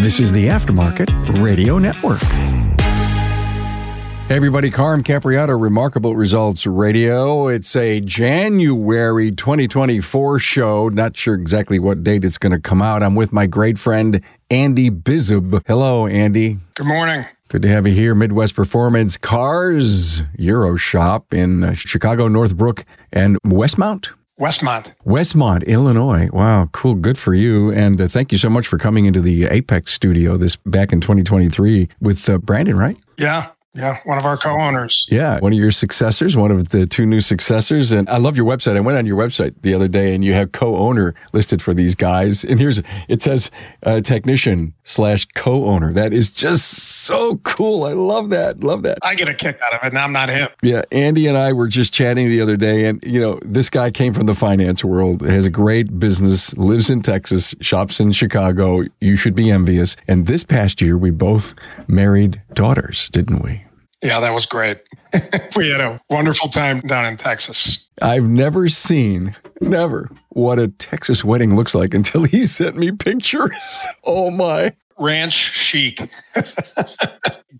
This is the Aftermarket Radio Network. Hey everybody, Carm Capriotto, Remarkable Results Radio. It's a January 2024 show. Not sure exactly what date it's going to come out. I'm with my great friend, Andy Bizub. Hello, Andy. Good morning. Good to have you here. Midwest Performance Cars Euro Shop in uh, Chicago, Northbrook, and Westmont. Westmont. Westmont, Illinois. Wow, cool. Good for you. And uh, thank you so much for coming into the Apex studio this back in 2023 with uh, Brandon, right? Yeah. Yeah, one of our co-owners. Yeah, one of your successors, one of the two new successors. And I love your website. I went on your website the other day and you have co-owner listed for these guys. And here's, it says uh, technician slash co-owner. That is just so cool. I love that. Love that. I get a kick out of it and I'm not him. Yeah. Andy and I were just chatting the other day and, you know, this guy came from the finance world, has a great business, lives in Texas, shops in Chicago. You should be envious. And this past year, we both married daughters, didn't we? Yeah, that was great. we had a wonderful time down in Texas. I've never seen, never, what a Texas wedding looks like until he sent me pictures. Oh my. Ranch chic.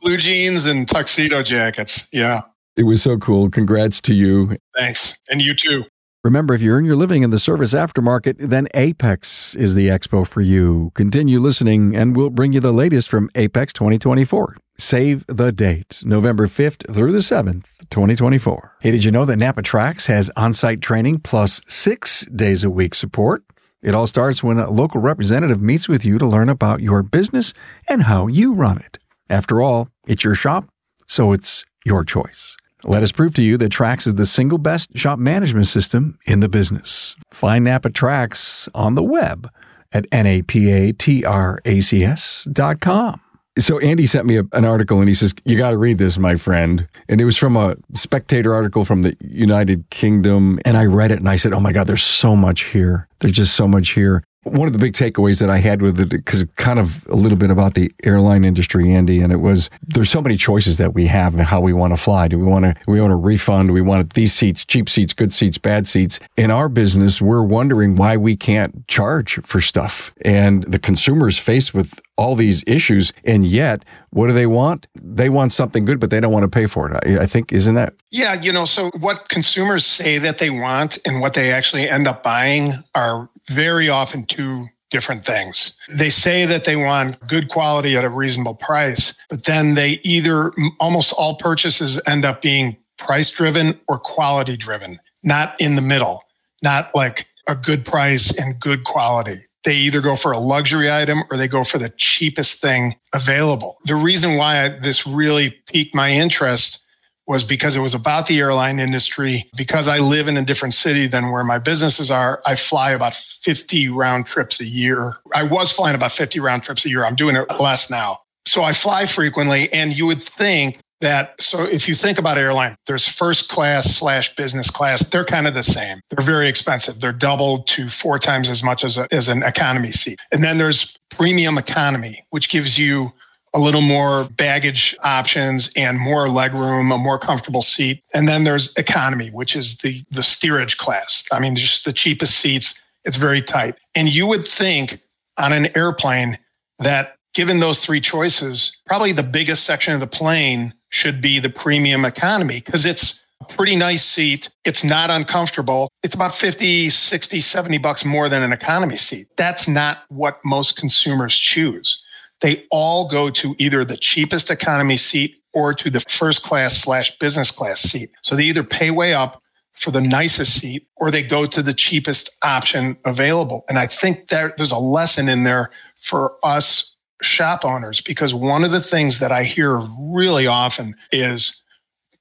Blue jeans and tuxedo jackets. Yeah. It was so cool. Congrats to you. Thanks. And you too. Remember, if you earn your living in the service aftermarket, then Apex is the expo for you. Continue listening, and we'll bring you the latest from Apex 2024. Save the date, November 5th through the 7th, 2024. Hey, did you know that Napa TRACS has on site training plus six days a week support? It all starts when a local representative meets with you to learn about your business and how you run it. After all, it's your shop, so it's your choice. Let us prove to you that TRACS is the single best shop management system in the business. Find Napa TRACS on the web at napatracs.com. So Andy sent me a, an article and he says, you got to read this, my friend. And it was from a spectator article from the United Kingdom. And I read it and I said, oh my God, there's so much here. There's just so much here. One of the big takeaways that I had with it, because kind of a little bit about the airline industry, Andy, and it was there's so many choices that we have and how we want to fly. Do we want to we want a refund? Do we want these seats, cheap seats, good seats, bad seats? In our business, we're wondering why we can't charge for stuff, and the consumers faced with all these issues, and yet what do they want? They want something good, but they don't want to pay for it. I, I think isn't that? Yeah, you know, so what consumers say that they want and what they actually end up buying are very often two different things. They say that they want good quality at a reasonable price, but then they either almost all purchases end up being price driven or quality driven, not in the middle, not like a good price and good quality. They either go for a luxury item or they go for the cheapest thing available. The reason why this really piqued my interest was because it was about the airline industry. Because I live in a different city than where my businesses are, I fly about 50 round trips a year. I was flying about 50 round trips a year. I'm doing it less now. So I fly frequently. And you would think that, so if you think about airline, there's first class slash business class. They're kind of the same. They're very expensive. They're double to four times as much as, a, as an economy seat. And then there's premium economy, which gives you a little more baggage options and more legroom, a more comfortable seat. And then there's economy, which is the, the steerage class. I mean, just the cheapest seats. It's very tight. And you would think on an airplane that given those three choices, probably the biggest section of the plane should be the premium economy because it's a pretty nice seat. It's not uncomfortable. It's about 50, 60, 70 bucks more than an economy seat. That's not what most consumers choose they all go to either the cheapest economy seat or to the first class slash business class seat. So they either pay way up for the nicest seat or they go to the cheapest option available. And I think that there's a lesson in there for us shop owners because one of the things that I hear really often is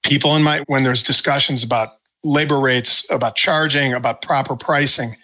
people in my, when there's discussions about labor rates, about charging, about proper pricing,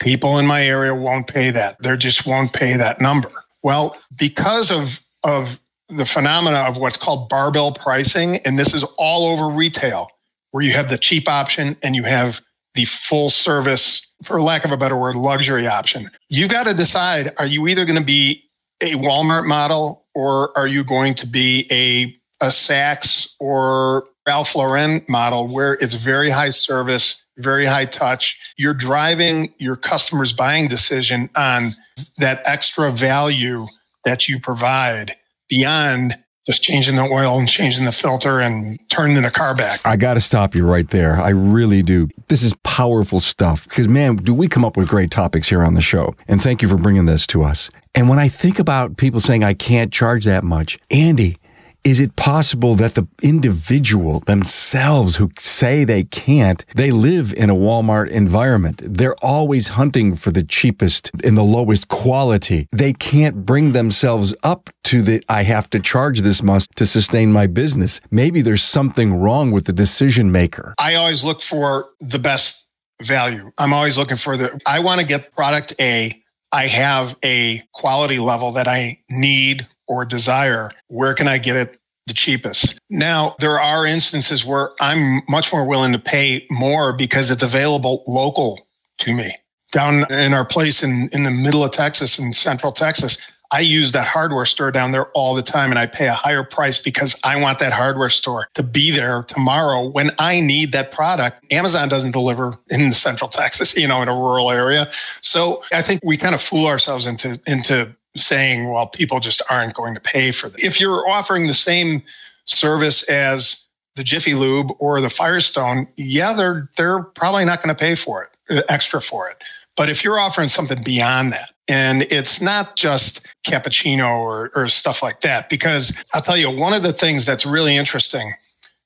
people in my area won't pay that. They just won't pay that number. Well, because of, of the phenomena of what's called barbell pricing, and this is all over retail, where you have the cheap option and you have the full service, for lack of a better word, luxury option. You've got to decide are you either going to be a Walmart model or are you going to be a, a Saks or Ralph Lauren model where it's very high service, very high touch. You're driving your customer's buying decision on that extra value that you provide beyond just changing the oil and changing the filter and turning the car back. I got to stop you right there. I really do. This is powerful stuff because, man, do we come up with great topics here on the show. And thank you for bringing this to us. And when I think about people saying, I can't charge that much, Andy, is it possible that the individual themselves who say they can't, they live in a Walmart environment. They're always hunting for the cheapest and the lowest quality. They can't bring themselves up to the, I have to charge this much to sustain my business. Maybe there's something wrong with the decision maker. I always look for the best value. I'm always looking for the, I want to get product A. I have a quality level that I need or desire. Where can I get it the cheapest. Now, there are instances where I'm much more willing to pay more because it's available local to me. Down in our place in, in the middle of Texas, in central Texas, I use that hardware store down there all the time and I pay a higher price because I want that hardware store to be there tomorrow when I need that product. Amazon doesn't deliver in central Texas, you know, in a rural area. So I think we kind of fool ourselves into, into saying, well, people just aren't going to pay for this. If you're offering the same service as the Jiffy Lube or the Firestone, yeah, they're they're probably not going to pay for it, uh, extra for it. But if you're offering something beyond that, and it's not just cappuccino or, or stuff like that, because I'll tell you, one of the things that's really interesting,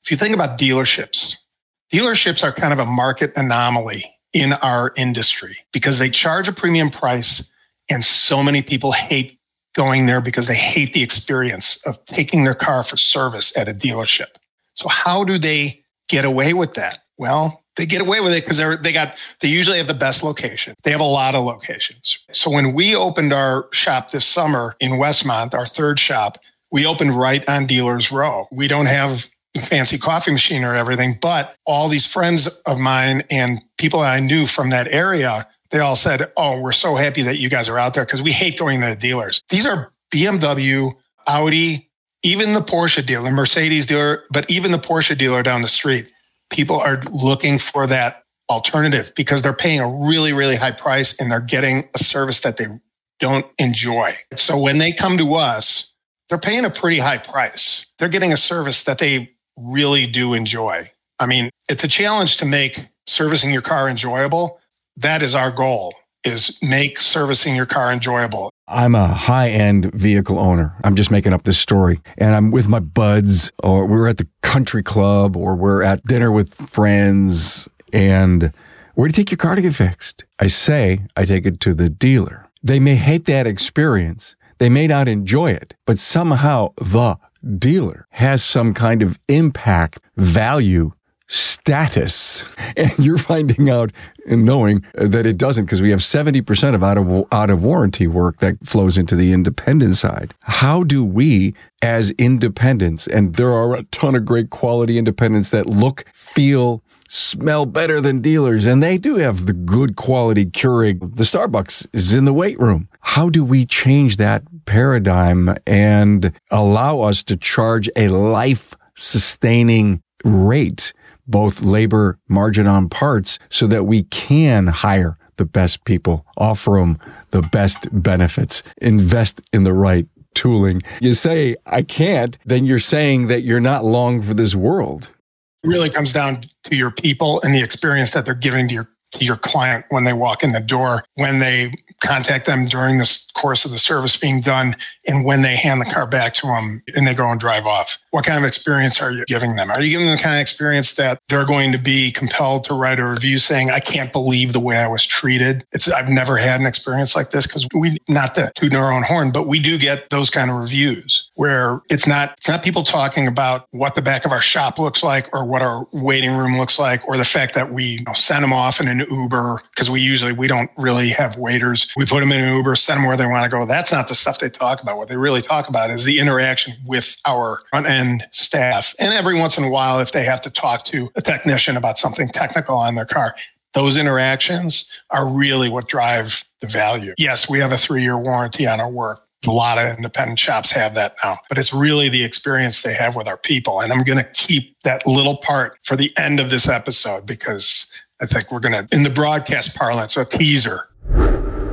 if you think about dealerships, dealerships are kind of a market anomaly in our industry because they charge a premium price and so many people hate going there because they hate the experience of taking their car for service at a dealership. So how do they get away with that? Well, they get away with it because they're they got they usually have the best location. They have a lot of locations. So when we opened our shop this summer in Westmont, our third shop, we opened right on Dealers Row. We don't have fancy coffee machine or everything, but all these friends of mine and people I knew from that area they all said, Oh, we're so happy that you guys are out there because we hate going to the dealers. These are BMW, Audi, even the Porsche dealer, Mercedes dealer, but even the Porsche dealer down the street. People are looking for that alternative because they're paying a really, really high price and they're getting a service that they don't enjoy. So when they come to us, they're paying a pretty high price. They're getting a service that they really do enjoy. I mean, it's a challenge to make servicing your car enjoyable, that is our goal is make servicing your car enjoyable. I'm a high end vehicle owner. I'm just making up this story. And I'm with my buds, or we're at the country club, or we're at dinner with friends. And where do you take your car to get fixed? I say, I take it to the dealer. They may hate that experience. They may not enjoy it, but somehow the dealer has some kind of impact, value status. And you're finding out and knowing that it doesn't because we have 70% of out of out of warranty work that flows into the independent side. How do we as independents and there are a ton of great quality independents that look, feel, smell better than dealers and they do have the good quality Keurig. The Starbucks is in the weight room. How do we change that paradigm and allow us to charge a life sustaining rate both labor margin on parts so that we can hire the best people, offer them the best benefits, invest in the right tooling. You say, I can't, then you're saying that you're not long for this world. It really comes down to your people and the experience that they're giving to your to your client when they walk in the door, when they contact them during the course of the service being done and when they hand the car back to them and they go and drive off. What kind of experience are you giving them? Are you giving them the kind of experience that they're going to be compelled to write a review saying, I can't believe the way I was treated? It's, I've never had an experience like this because we, not to toot our own horn, but we do get those kind of reviews where it's not, it's not people talking about what the back of our shop looks like or what our waiting room looks like or the fact that we you know, send them off in an Uber because we usually, we don't really have waiters we put them in an Uber, send them where they want to go. That's not the stuff they talk about. What they really talk about is the interaction with our front end staff. And every once in a while, if they have to talk to a technician about something technical on their car, those interactions are really what drive the value. Yes, we have a three year warranty on our work, A lot of independent shops have that now, but it's really the experience they have with our people. And I'm going to keep that little part for the end of this episode because I think we're going to, in the broadcast parlance, a teaser.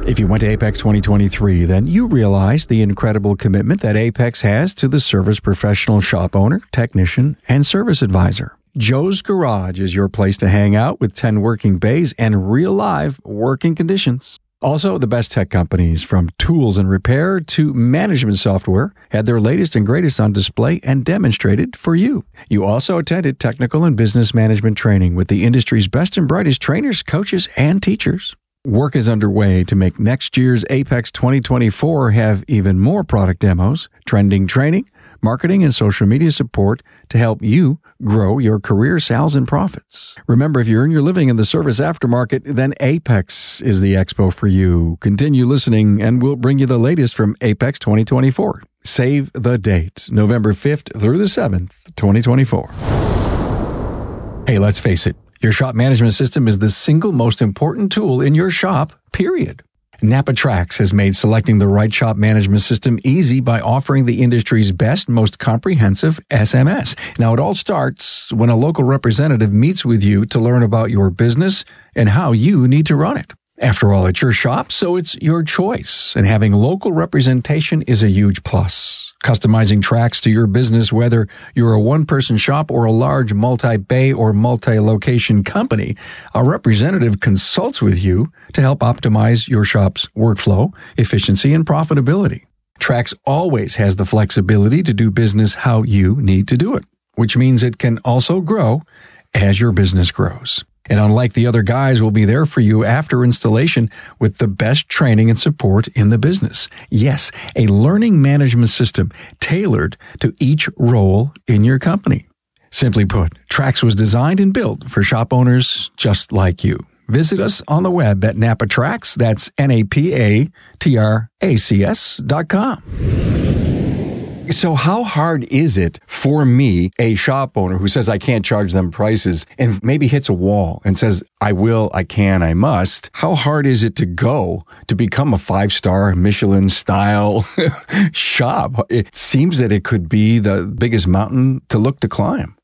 If you went to Apex 2023, then you realize the incredible commitment that Apex has to the service professional shop owner, technician, and service advisor. Joe's Garage is your place to hang out with 10 working bays and real live working conditions. Also, the best tech companies from tools and repair to management software had their latest and greatest on display and demonstrated for you. You also attended technical and business management training with the industry's best and brightest trainers, coaches, and teachers. Work is underway to make next year's Apex 2024 have even more product demos, trending training, marketing, and social media support to help you grow your career sales and profits. Remember, if you earn your living in the service aftermarket, then Apex is the expo for you. Continue listening, and we'll bring you the latest from Apex 2024. Save the date, November 5th through the 7th, 2024. Hey, let's face it, your shop management system is the single most important tool in your shop, period. Napa TRACS has made selecting the right shop management system easy by offering the industry's best, most comprehensive SMS. Now, it all starts when a local representative meets with you to learn about your business and how you need to run it. After all, it's your shop, so it's your choice, and having local representation is a huge plus. Customizing TRACS to your business, whether you're a one person shop or a large multi bay or multi location company, a representative consults with you to help optimize your shop's workflow, efficiency, and profitability. TRACS always has the flexibility to do business how you need to do it, which means it can also grow as your business grows and unlike the other guys, we'll be there for you after installation with the best training and support in the business. Yes, a learning management system tailored to each role in your company. Simply put, TRACS was designed and built for shop owners just like you. Visit us on the web at Napa TRACS. That's N A P A T R A C S dot com. So, how hard is it for me, a shop owner who says I can't charge them prices and maybe hits a wall and says, I will, I can, I must? How hard is it to go to become a five star Michelin style shop? It seems that it could be the biggest mountain to look to climb.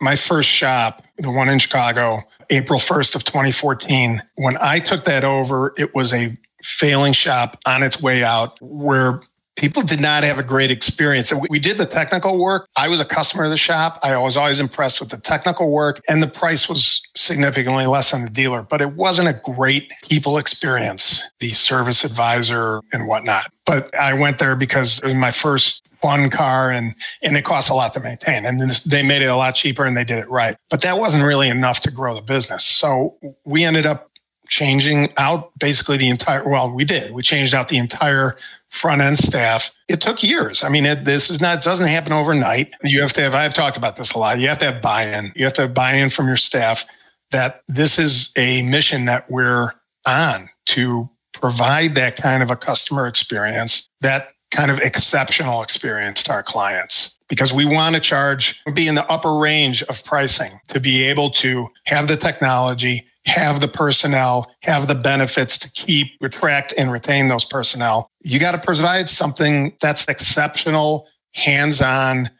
My first shop, the one in Chicago, April 1st of 2014, when I took that over, it was a failing shop on its way out where people did not have a great experience. We did the technical work. I was a customer of the shop. I was always impressed with the technical work and the price was significantly less than the dealer, but it wasn't a great people experience, the service advisor and whatnot. But I went there because it was my first fun car and and it costs a lot to maintain and they made it a lot cheaper and they did it right but that wasn't really enough to grow the business so we ended up changing out basically the entire well we did we changed out the entire front end staff. It took years. I mean, it, this is not doesn't happen overnight. You have to have. I've talked about this a lot. You have to have buy-in. You have to have buy-in from your staff that this is a mission that we're on to provide that kind of a customer experience, that kind of exceptional experience to our clients because we want to charge, be in the upper range of pricing to be able to have the technology, have the personnel, have the benefits to keep, attract, and retain those personnel. You got to provide something that's exceptional, hands on,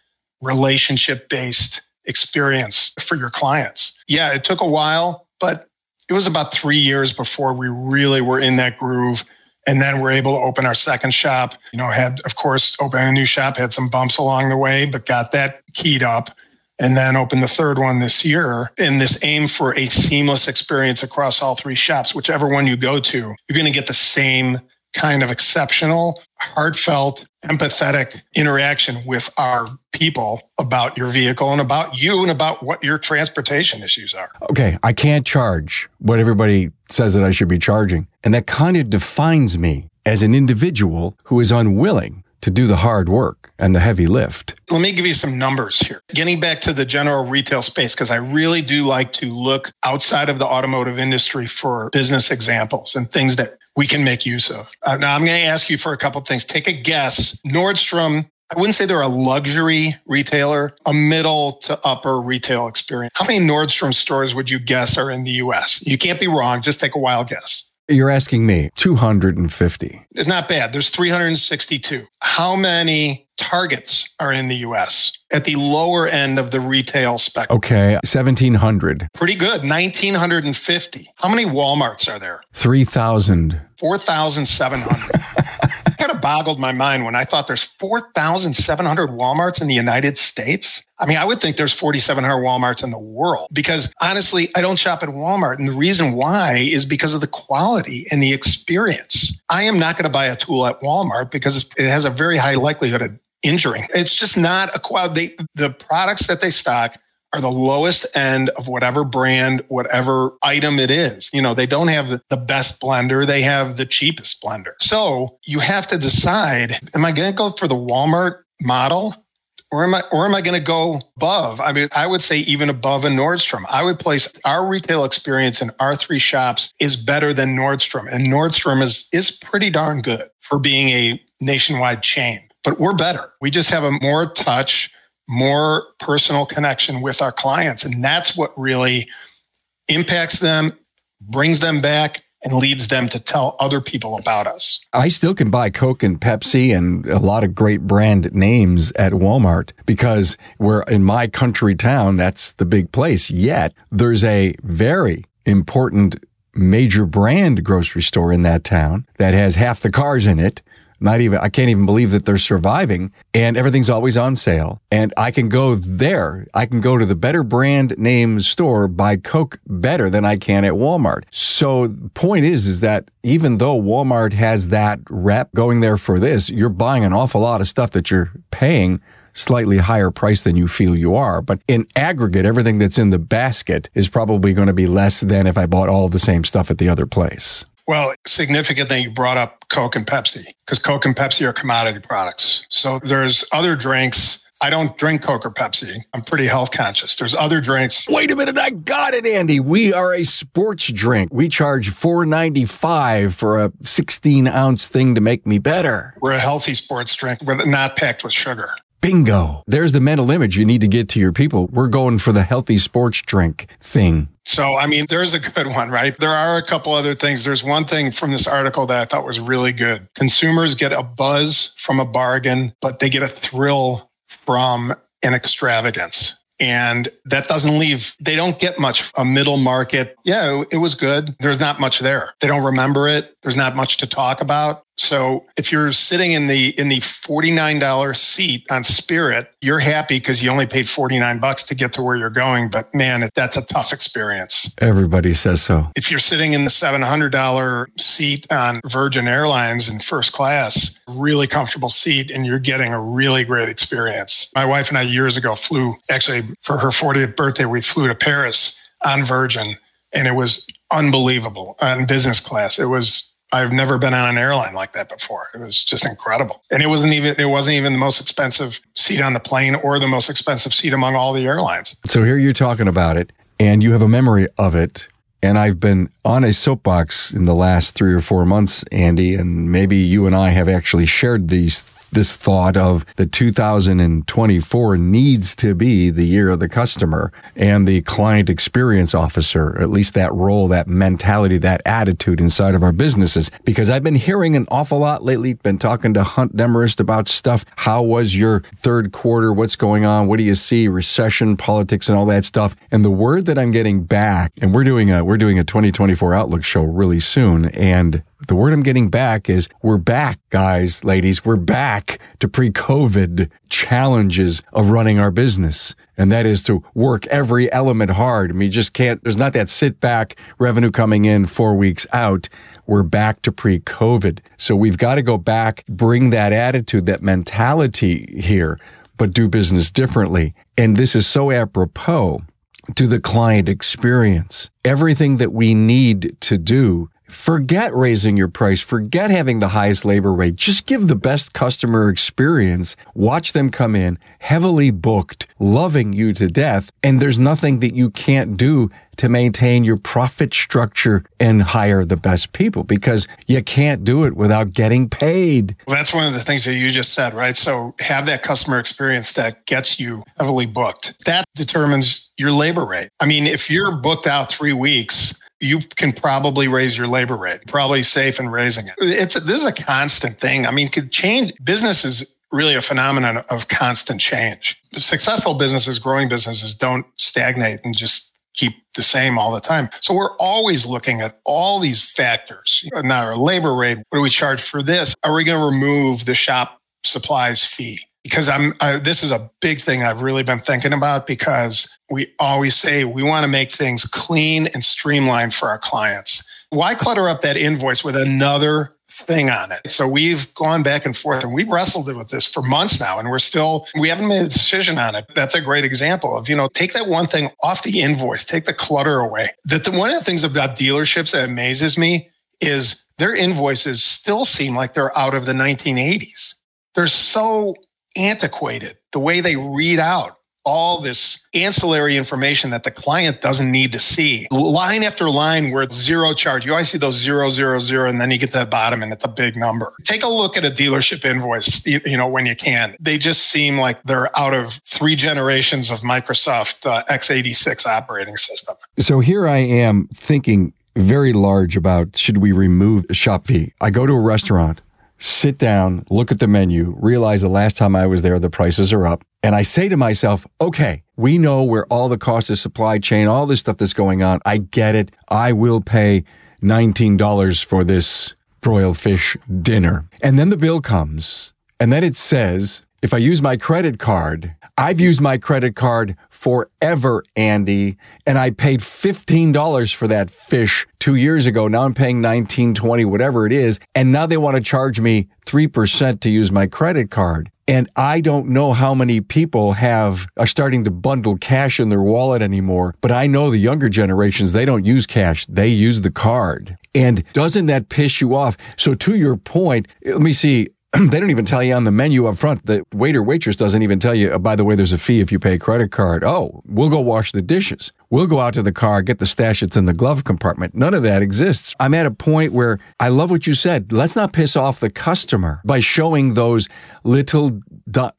relationship based experience for your clients. Yeah, it took a while, but it was about three years before we really were in that groove. And then we're able to open our second shop. You know, had, of course, opening a new shop, had some bumps along the way, but got that keyed up and then open the third one this year in this aim for a seamless experience across all three shops. Whichever one you go to, you're going to get the same kind of exceptional, heartfelt, empathetic interaction with our people about your vehicle and about you and about what your transportation issues are. Okay, I can't charge what everybody says that I should be charging. And that kind of defines me as an individual who is unwilling to do the hard work and the heavy lift. Let me give you some numbers here. Getting back to the general retail space, because I really do like to look outside of the automotive industry for business examples and things that we can make use of. Uh, now, I'm going to ask you for a couple things. Take a guess. Nordstrom I wouldn't say they're a luxury retailer, a middle to upper retail experience. How many Nordstrom stores would you guess are in the US? You can't be wrong. Just take a wild guess. You're asking me 250. It's not bad. There's 362. How many targets are in the US at the lower end of the retail spectrum? Okay, 1700. Pretty good. 1950. How many Walmarts are there? 3000. 4,700. boggled my mind when I thought there's 4,700 Walmarts in the United States. I mean, I would think there's 4,700 Walmarts in the world because honestly, I don't shop at Walmart. And the reason why is because of the quality and the experience. I am not going to buy a tool at Walmart because it has a very high likelihood of injuring. It's just not a quality. The products that they stock are the lowest end of whatever brand, whatever item it is. You know, they don't have the best blender, they have the cheapest blender. So you have to decide am I going to go for the Walmart model? Or am I, or am I going to go above? I mean, I would say even above a Nordstrom. I would place our retail experience in our three shops is better than Nordstrom. And Nordstrom is, is pretty darn good for being a nationwide chain, but we're better. We just have a more touch more personal connection with our clients. And that's what really impacts them, brings them back, and leads them to tell other people about us. I still can buy Coke and Pepsi and a lot of great brand names at Walmart because we're in my country town, that's the big place. Yet there's a very important major brand grocery store in that town that has half the cars in it not even, I can't even believe that they're surviving and everything's always on sale. And I can go there. I can go to the better brand name store, buy Coke better than I can at Walmart. So the point is, is that even though Walmart has that rep going there for this, you're buying an awful lot of stuff that you're paying slightly higher price than you feel you are. But in aggregate, everything that's in the basket is probably going to be less than if I bought all the same stuff at the other place. Well, significant that you brought up Coke and Pepsi because Coke and Pepsi are commodity products. So there's other drinks. I don't drink Coke or Pepsi. I'm pretty health conscious. There's other drinks. Wait a minute, I got it, Andy. We are a sports drink. We charge $4.95 for a 16 ounce thing to make me better. We're a healthy sports drink. We're not packed with sugar. Bingo. There's the mental image you need to get to your people. We're going for the healthy sports drink thing. So, I mean, there's a good one, right? There are a couple other things. There's one thing from this article that I thought was really good. Consumers get a buzz from a bargain, but they get a thrill from an extravagance. And that doesn't leave, they don't get much a middle market. Yeah, it was good. There's not much there. They don't remember it. There's not much to talk about. So if you're sitting in the in the $49 seat on Spirit, you're happy because you only paid 49 bucks to get to where you're going, but man, that's a tough experience. Everybody says so. If you're sitting in the $700 seat on Virgin Airlines in first class, really comfortable seat and you're getting a really great experience. My wife and I years ago flew actually for her 40th birthday we flew to Paris on Virgin and it was unbelievable on business class. It was I've never been on an airline like that before. It was just incredible. And it wasn't even it wasn't even the most expensive seat on the plane or the most expensive seat among all the airlines. So here you're talking about it and you have a memory of it. And I've been on a soapbox in the last three or four months, Andy, and maybe you and I have actually shared these this thought of the 2024 needs to be the year of the customer and the client experience officer, at least that role, that mentality, that attitude inside of our businesses. Because I've been hearing an awful lot lately, been talking to Hunt Demarest about stuff. How was your third quarter? What's going on? What do you see? Recession, politics, and all that stuff. And the word that I'm getting back, and we're doing a, we're doing a 2024 outlook show really soon. And the word I'm getting back is we're back, guys, ladies. We're back to pre COVID challenges of running our business. And that is to work every element hard. I mean, you just can't, there's not that sit back revenue coming in four weeks out. We're back to pre COVID. So we've got to go back, bring that attitude, that mentality here, but do business differently. And this is so apropos to the client experience. Everything that we need to do Forget raising your price. Forget having the highest labor rate. Just give the best customer experience. Watch them come in heavily booked, loving you to death. And there's nothing that you can't do to maintain your profit structure and hire the best people because you can't do it without getting paid. Well, that's one of the things that you just said, right? So have that customer experience that gets you heavily booked. That determines your labor rate. I mean, if you're booked out three weeks, you can probably raise your labor rate. Probably safe in raising it. It's this is a constant thing. I mean, could change business is really a phenomenon of constant change. Successful businesses, growing businesses don't stagnate and just keep the same all the time. So we're always looking at all these factors. Now our labor rate, what do we charge for this? Are we going to remove the shop supplies fee? Because I'm, I, this is a big thing I've really been thinking about because we always say we want to make things clean and streamlined for our clients. Why clutter up that invoice with another thing on it. So we've gone back and forth and we've wrestled with this for months now and we're still, we haven't made a decision on it. That's a great example of, you know, take that one thing off the invoice, take the clutter away. That the, one of the things about dealerships that amazes me is their invoices still seem like they're out of the 1980s. They're so antiquated the way they read out all this ancillary information that the client doesn't need to see. Line after line where it's zero charge. You always see those zero, zero, zero, and then you get to the bottom and it's a big number. Take a look at a dealership invoice, you know, when you can. They just seem like they're out of three generations of Microsoft uh, x86 operating system. So here I am thinking very large about should we remove shop fee? I go to a restaurant sit down, look at the menu, realize the last time I was there, the prices are up. And I say to myself, okay, we know where all the cost of supply chain, all this stuff that's going on. I get it. I will pay $19 for this broiled fish dinner. And then the bill comes and then it says, if I use my credit card, I've used my credit card forever, Andy, and I paid $15 for that fish two years ago. Now I'm paying 19, 20, whatever it is. And now they want to charge me 3% to use my credit card. And I don't know how many people have are starting to bundle cash in their wallet anymore, but I know the younger generations, they don't use cash. They use the card. And doesn't that piss you off? So to your point, let me see. they don't even tell you on the menu up front. The waiter waitress doesn't even tell you, oh, by the way, there's a fee if you pay credit card. Oh, we'll go wash the dishes. We'll go out to the car, get the stash that's in the glove compartment. None of that exists. I'm at a point where I love what you said. Let's not piss off the customer by showing those little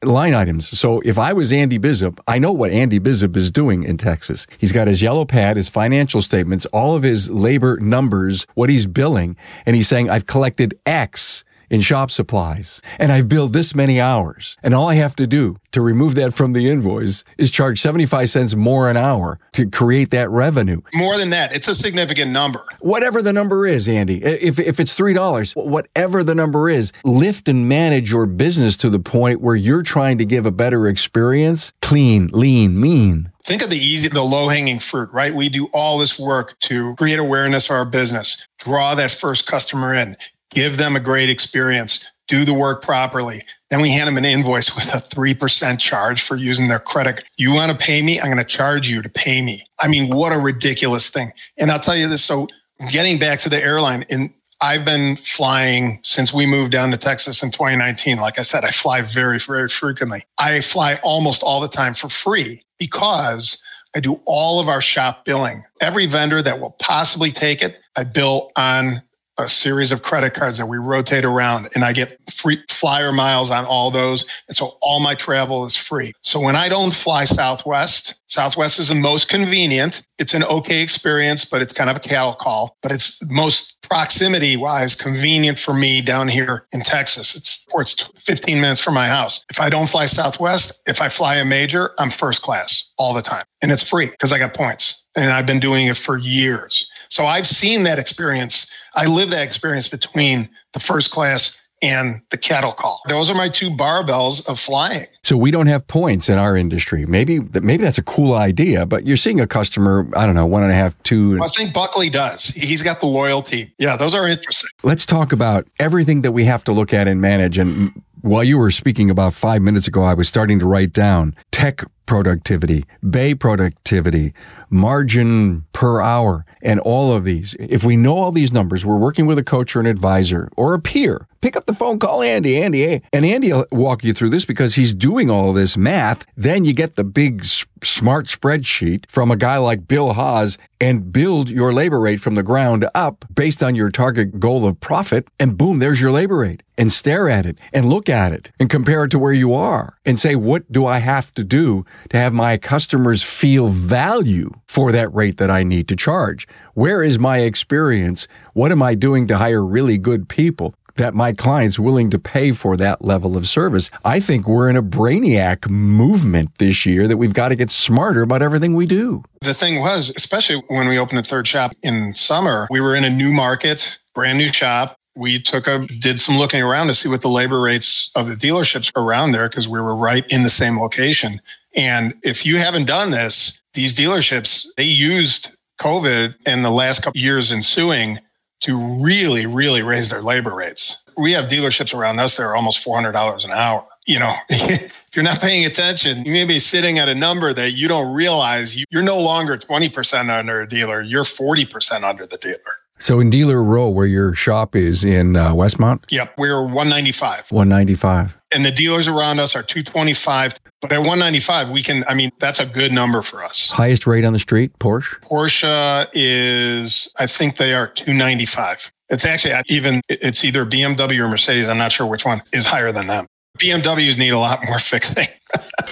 line items. So if I was Andy Bizub, I know what Andy Bizub is doing in Texas. He's got his yellow pad, his financial statements, all of his labor numbers, what he's billing, and he's saying, I've collected X in shop supplies and I've billed this many hours. And all I have to do to remove that from the invoice is charge 75 cents more an hour to create that revenue. More than that, it's a significant number. Whatever the number is, Andy, if, if it's $3, whatever the number is, lift and manage your business to the point where you're trying to give a better experience, clean, lean, mean. Think of the easy, the low hanging fruit, right? We do all this work to create awareness for our business, draw that first customer in, give them a great experience, do the work properly. Then we hand them an invoice with a 3% charge for using their credit. You want to pay me? I'm going to charge you to pay me. I mean, what a ridiculous thing. And I'll tell you this. So getting back to the airline and I've been flying since we moved down to Texas in 2019. Like I said, I fly very, very frequently. I fly almost all the time for free because I do all of our shop billing. Every vendor that will possibly take it, I bill on a series of credit cards that we rotate around and I get free flyer miles on all those. And so all my travel is free. So when I don't fly Southwest, Southwest is the most convenient. It's an okay experience, but it's kind of a cattle call, but it's most proximity wise convenient for me down here in Texas. It's, it's 15 minutes from my house. If I don't fly Southwest, if I fly a major, I'm first class all the time and it's free because I got points and I've been doing it for years. So I've seen that experience. I live that experience between the first class and the cattle call. Those are my two barbells of flying. So we don't have points in our industry. Maybe maybe that's a cool idea, but you're seeing a customer, I don't know, one and a half, two. Well, I think Buckley does. He's got the loyalty. Yeah, those are interesting. Let's talk about everything that we have to look at and manage. And while you were speaking about five minutes ago, I was starting to write down tech productivity, bay productivity, margin per hour, and all of these. If we know all these numbers, we're working with a coach or an advisor or a peer, pick up the phone, call Andy, Andy, eh? and Andy will walk you through this because he's doing all this math. Then you get the big smart spreadsheet from a guy like Bill Haas and build your labor rate from the ground up based on your target goal of profit. And boom, there's your labor rate and stare at it and look at it and compare it to where you are and say, what do I have to do to have my customers feel value for that rate that I need to charge? Where is my experience? What am I doing to hire really good people? That my client's willing to pay for that level of service. I think we're in a brainiac movement this year that we've got to get smarter about everything we do. The thing was, especially when we opened a third shop in summer, we were in a new market, brand new shop we took a did some looking around to see what the labor rates of the dealerships around there because we were right in the same location. And if you haven't done this, these dealerships they used COVID and the last couple years ensuing to really, really raise their labor rates. We have dealerships around us that are almost four hundred dollars an hour. You know, if you're not paying attention, you may be sitting at a number that you don't realize you're no longer 20% under a dealer, you're 40% under the dealer. So in Dealer Row, where your shop is in uh, Westmont? Yep, we're 195. 195. And the dealers around us are 225. But at 195, we can, I mean, that's a good number for us. Highest rate on the street, Porsche? Porsche is, I think they are 295. It's actually even, it's either BMW or Mercedes. I'm not sure which one is higher than them. BMWs need a lot more fixing.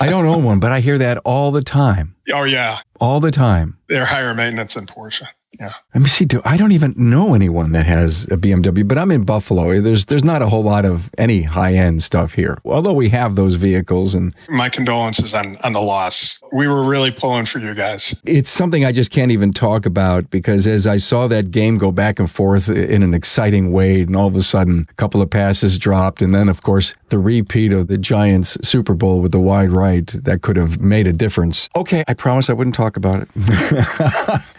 I don't own one, but I hear that all the time. Oh, yeah. All the time. They're higher maintenance than Porsche. Yeah. Let me see. Do, I don't even know anyone that has a BMW, but I'm in Buffalo. There's there's not a whole lot of any high end stuff here. Although we have those vehicles, and my condolences on on the loss. We were really pulling for you guys. It's something I just can't even talk about because as I saw that game go back and forth in an exciting way, and all of a sudden a couple of passes dropped, and then of course the repeat of the Giants Super Bowl with the wide right that could have made a difference. Okay, I promise I wouldn't talk about it.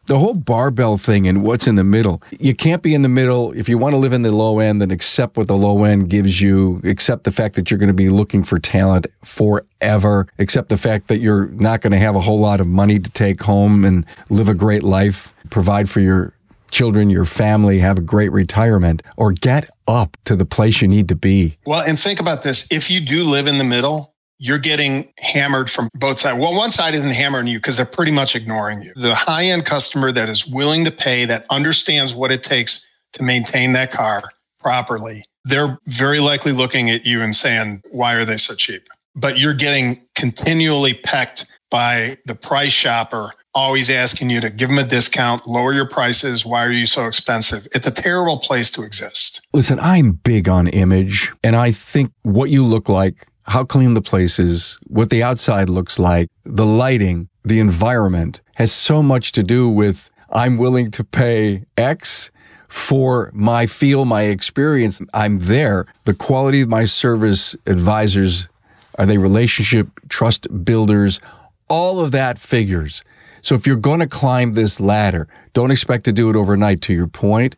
the whole barbell thing and what's in the middle. You can't be in the middle. If you want to live in the low end, then accept what the low end gives you, accept the fact that you're going to be looking for talent forever, accept the fact that you're not going to have a whole lot of money to take home and live a great life, provide for your children, your family, have a great retirement, or get up to the place you need to be. Well, and think about this. If you do live in the middle, you're getting hammered from both sides. Well, one side isn't hammering you because they're pretty much ignoring you. The high end customer that is willing to pay, that understands what it takes to maintain that car properly, they're very likely looking at you and saying, why are they so cheap? But you're getting continually pecked by the price shopper, always asking you to give them a discount, lower your prices. Why are you so expensive? It's a terrible place to exist. Listen, I'm big on image, and I think what you look like how clean the place is, what the outside looks like, the lighting, the environment has so much to do with I'm willing to pay X for my feel, my experience. I'm there. The quality of my service advisors, are they relationship trust builders? All of that figures. So if you're going to climb this ladder, don't expect to do it overnight to your point,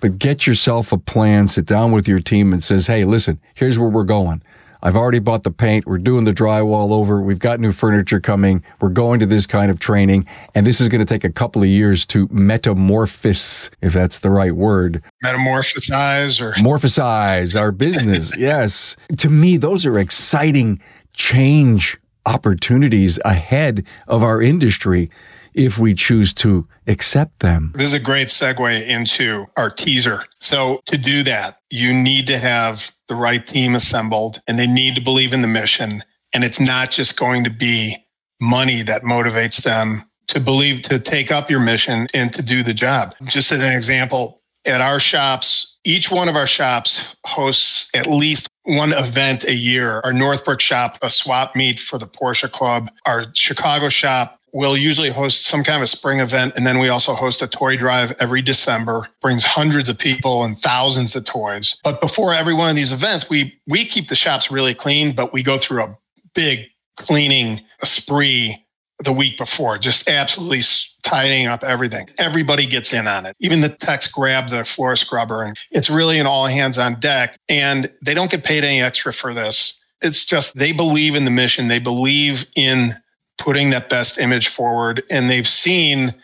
but get yourself a plan, sit down with your team and says, Hey, listen, here's where we're going. I've already bought the paint. We're doing the drywall over. We've got new furniture coming. We're going to this kind of training. And this is going to take a couple of years to metamorphose, if that's the right word. Metamorphosize or morphosize our business. yes. To me, those are exciting change opportunities ahead of our industry if we choose to accept them. This is a great segue into our teaser. So to do that, you need to have the right team assembled and they need to believe in the mission. And it's not just going to be money that motivates them to believe, to take up your mission and to do the job. Just as an example, at our shops, each one of our shops hosts at least one event a year. Our Northbrook shop, a swap meet for the Porsche Club. Our Chicago shop We'll usually host some kind of a spring event. And then we also host a toy drive every December, brings hundreds of people and thousands of toys. But before every one of these events, we, we keep the shops really clean, but we go through a big cleaning spree the week before, just absolutely tidying up everything. Everybody gets in on it. Even the techs grab the floor scrubber and it's really an all hands on deck and they don't get paid any extra for this. It's just they believe in the mission. They believe in putting that best image forward and they've seen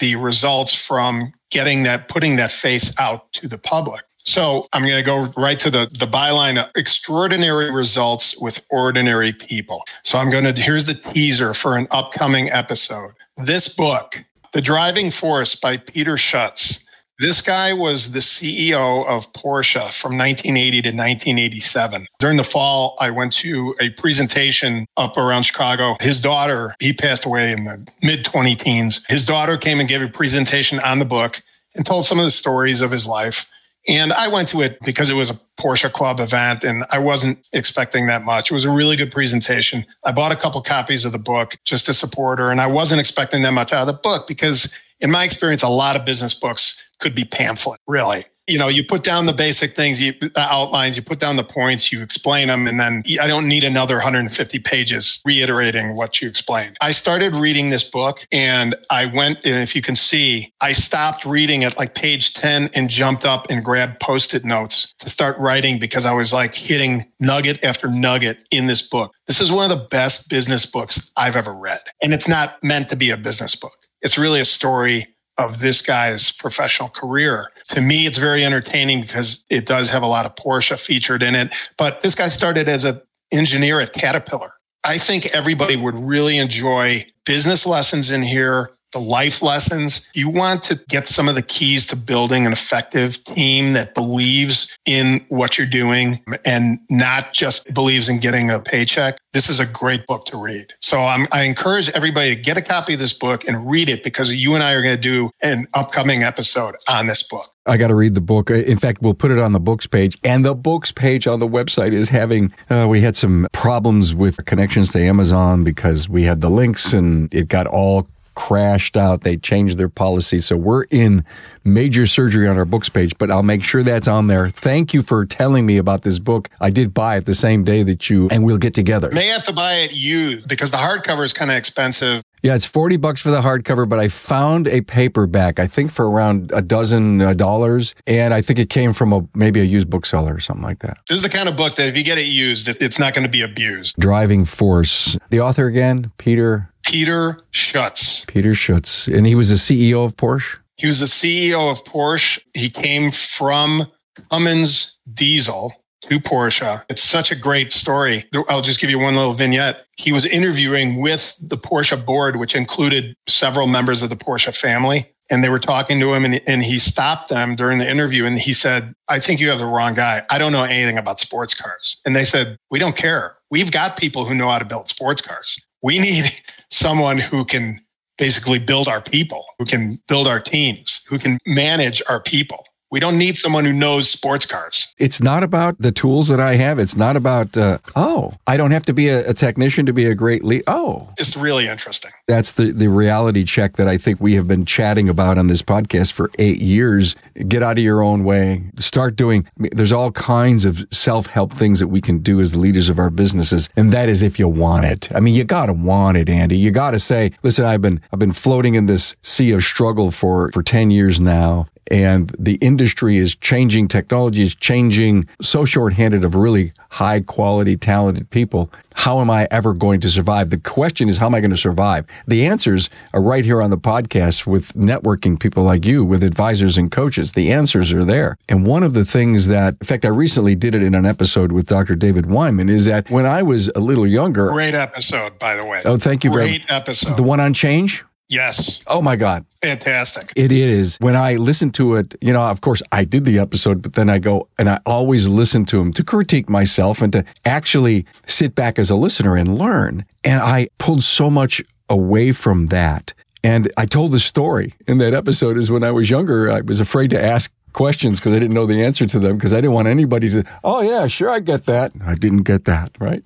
the results from getting that putting that face out to the public So I'm going to go right to the, the byline uh, extraordinary results with ordinary people. So I'm going to, here's the teaser for an upcoming episode. This book, The Driving Force by Peter Schutz. This guy was the CEO of Porsche from 1980 to 1987. During the fall, I went to a presentation up around Chicago. His daughter, he passed away in the mid 20 teens. His daughter came and gave a presentation on the book and told some of the stories of his life. And I went to it because it was a Porsche Club event and I wasn't expecting that much. It was a really good presentation. I bought a couple copies of the book just to support her. And I wasn't expecting that much out of the book because, in my experience, a lot of business books could be pamphlet, really you know, you put down the basic things, you the outlines, you put down the points, you explain them, and then I don't need another 150 pages reiterating what you explained. I started reading this book and I went, and if you can see, I stopped reading at like page 10 and jumped up and grabbed post-it notes to start writing because I was like hitting nugget after nugget in this book. This is one of the best business books I've ever read. And it's not meant to be a business book. It's really a story of this guy's professional career. To me, it's very entertaining because it does have a lot of Porsche featured in it. But this guy started as an engineer at Caterpillar. I think everybody would really enjoy business lessons in here the life lessons. You want to get some of the keys to building an effective team that believes in what you're doing and not just believes in getting a paycheck. This is a great book to read. So I'm, i encourage everybody to get a copy of this book and read it because you and I are going to do an upcoming episode on this book. I got to read the book. In fact, we'll put it on the books page. And the books page on the website is having, uh, we had some problems with connections to Amazon because we had the links and it got all crashed out. They changed their policy. So we're in major surgery on our books page, but I'll make sure that's on there. Thank you for telling me about this book. I did buy it the same day that you, and we'll get together. May have to buy it you because the hardcover is kind of expensive. Yeah, it's 40 bucks for the hardcover, but I found a paperback, I think for around a dozen uh, dollars. And I think it came from a, maybe a used bookseller or something like that. This is the kind of book that if you get it used, it's not going to be abused. Driving Force. The author again, Peter Peter Schutz. Peter Schutz. And he was the CEO of Porsche? He was the CEO of Porsche. He came from Cummins Diesel to Porsche. It's such a great story. I'll just give you one little vignette. He was interviewing with the Porsche board, which included several members of the Porsche family. And they were talking to him and, and he stopped them during the interview and he said, I think you have the wrong guy. I don't know anything about sports cars. And they said, we don't care. We've got people who know how to build sports cars. We need someone who can basically build our people, who can build our teams, who can manage our people. We don't need someone who knows sports cars. It's not about the tools that I have. It's not about, uh, oh, I don't have to be a, a technician to be a great lead. Oh, it's really interesting. That's the, the reality check that I think we have been chatting about on this podcast for eight years. Get out of your own way. Start doing, there's all kinds of self help things that we can do as the leaders of our businesses. And that is if you want it. I mean, you got to want it, Andy. You got to say, listen, I've been, I've been floating in this sea of struggle for, for 10 years now and the industry is changing, technology is changing, so shorthanded of really high quality, talented people. How am I ever going to survive? The question is, how am I going to survive? The answers are right here on the podcast with networking people like you, with advisors and coaches. The answers are there. And one of the things that, in fact, I recently did it in an episode with Dr. David Wyman is that when I was a little younger. Great episode, by the way. Oh, thank you very much. Great episode. The one on change? Yes. Oh my God. Fantastic. It is. When I listen to it, you know, of course I did the episode, but then I go and I always listen to them to critique myself and to actually sit back as a listener and learn. And I pulled so much away from that. And I told the story in that episode is when I was younger, I was afraid to ask questions because I didn't know the answer to them because I didn't want anybody to, oh, yeah, sure, I get that. I didn't get that, right?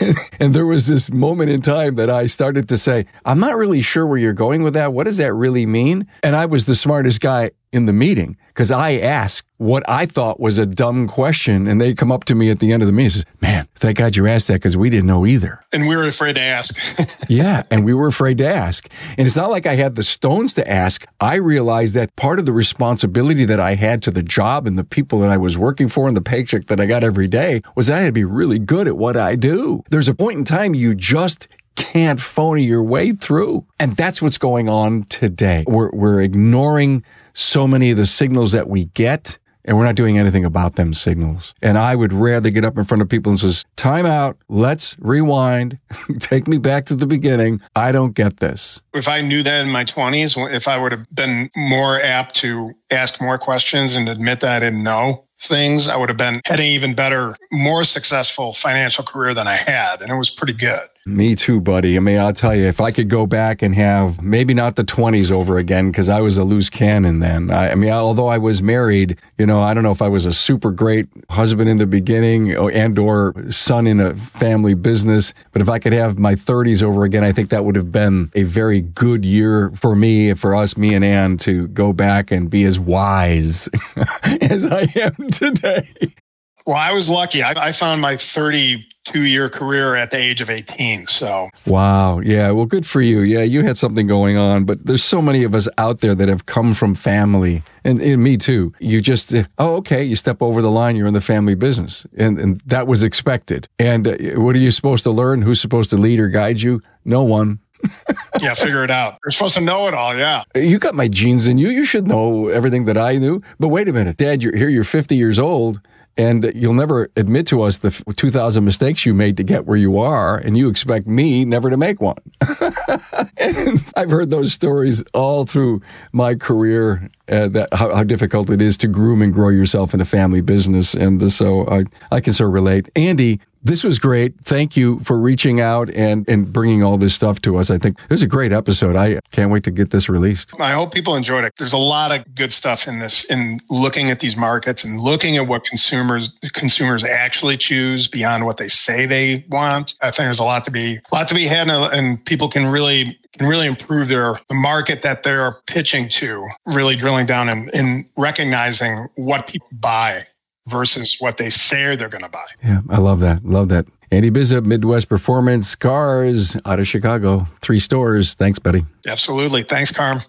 and there was this moment in time that I started to say, I'm not really sure where you're going with that. What does that really mean? And I was the smartest guy in the meeting because I asked what I thought was a dumb question. And they come up to me at the end of the meeting and says, man, thank God you asked that because we didn't know either. And we were afraid to ask. yeah. And we were afraid to ask. And it's not like I had the stones to ask. I realized that part of the responsibility that I had to the job and the people that I was working for and the paycheck that I got every day was that I had to be really good at what I do. There's a point in time you just can't phony your way through. And that's what's going on today. We're, we're ignoring so many of the signals that we get and we're not doing anything about them signals. And I would rather get up in front of people and says, time out. Let's rewind. Take me back to the beginning. I don't get this. If I knew that in my 20s, if I would have been more apt to ask more questions and admit that I didn't know, things, I would have been had an even better, more successful financial career than I had. And it was pretty good. Me too, buddy. I mean, I'll tell you, if I could go back and have maybe not the 20s over again, because I was a loose cannon then. I, I, mean, although I was married, you know, I don't know if I was a super great husband in the beginning oh, and or son in a family business, but if I could have my 30s over again, I think that would have been a very good year for me, for us, me and Ann, to go back and be as wise as I am today. Well, I was lucky. I, I found my 32 year career at the age of 18. So, wow. Yeah. Well, good for you. Yeah. You had something going on, but there's so many of us out there that have come from family and, and me too. You just, oh, okay. You step over the line, you're in the family business. And, and that was expected. And uh, what are you supposed to learn? Who's supposed to lead or guide you? No one. yeah, figure it out. You're supposed to know it all. Yeah. You got my genes in you. You should know everything that I knew. But wait a minute, Dad, you're here. You're 50 years old and you'll never admit to us the 2000 mistakes you made to get where you are and you expect me never to make one i've heard those stories all through my career uh, that how, how, difficult it is to groom and grow yourself in a family business and so i, I can sort of relate andy this was great. Thank you for reaching out and, and bringing all this stuff to us. I think it was a great episode. I can't wait to get this released. I hope people enjoyed it. There's a lot of good stuff in this, in looking at these markets and looking at what consumers consumers actually choose beyond what they say they want. I think there's a lot to be a lot to be had, and people can really can really improve their the market that they're pitching to. Really drilling down and, and recognizing what people buy versus what they say they're going to buy. Yeah, I love that. Love that. Andy Bizub, Midwest Performance Cars out of Chicago. Three stores. Thanks, buddy. Absolutely. Thanks, Carm.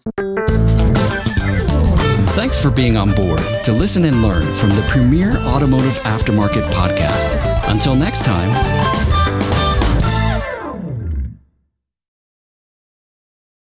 Thanks for being on board to listen and learn from the premier automotive aftermarket podcast. Until next time.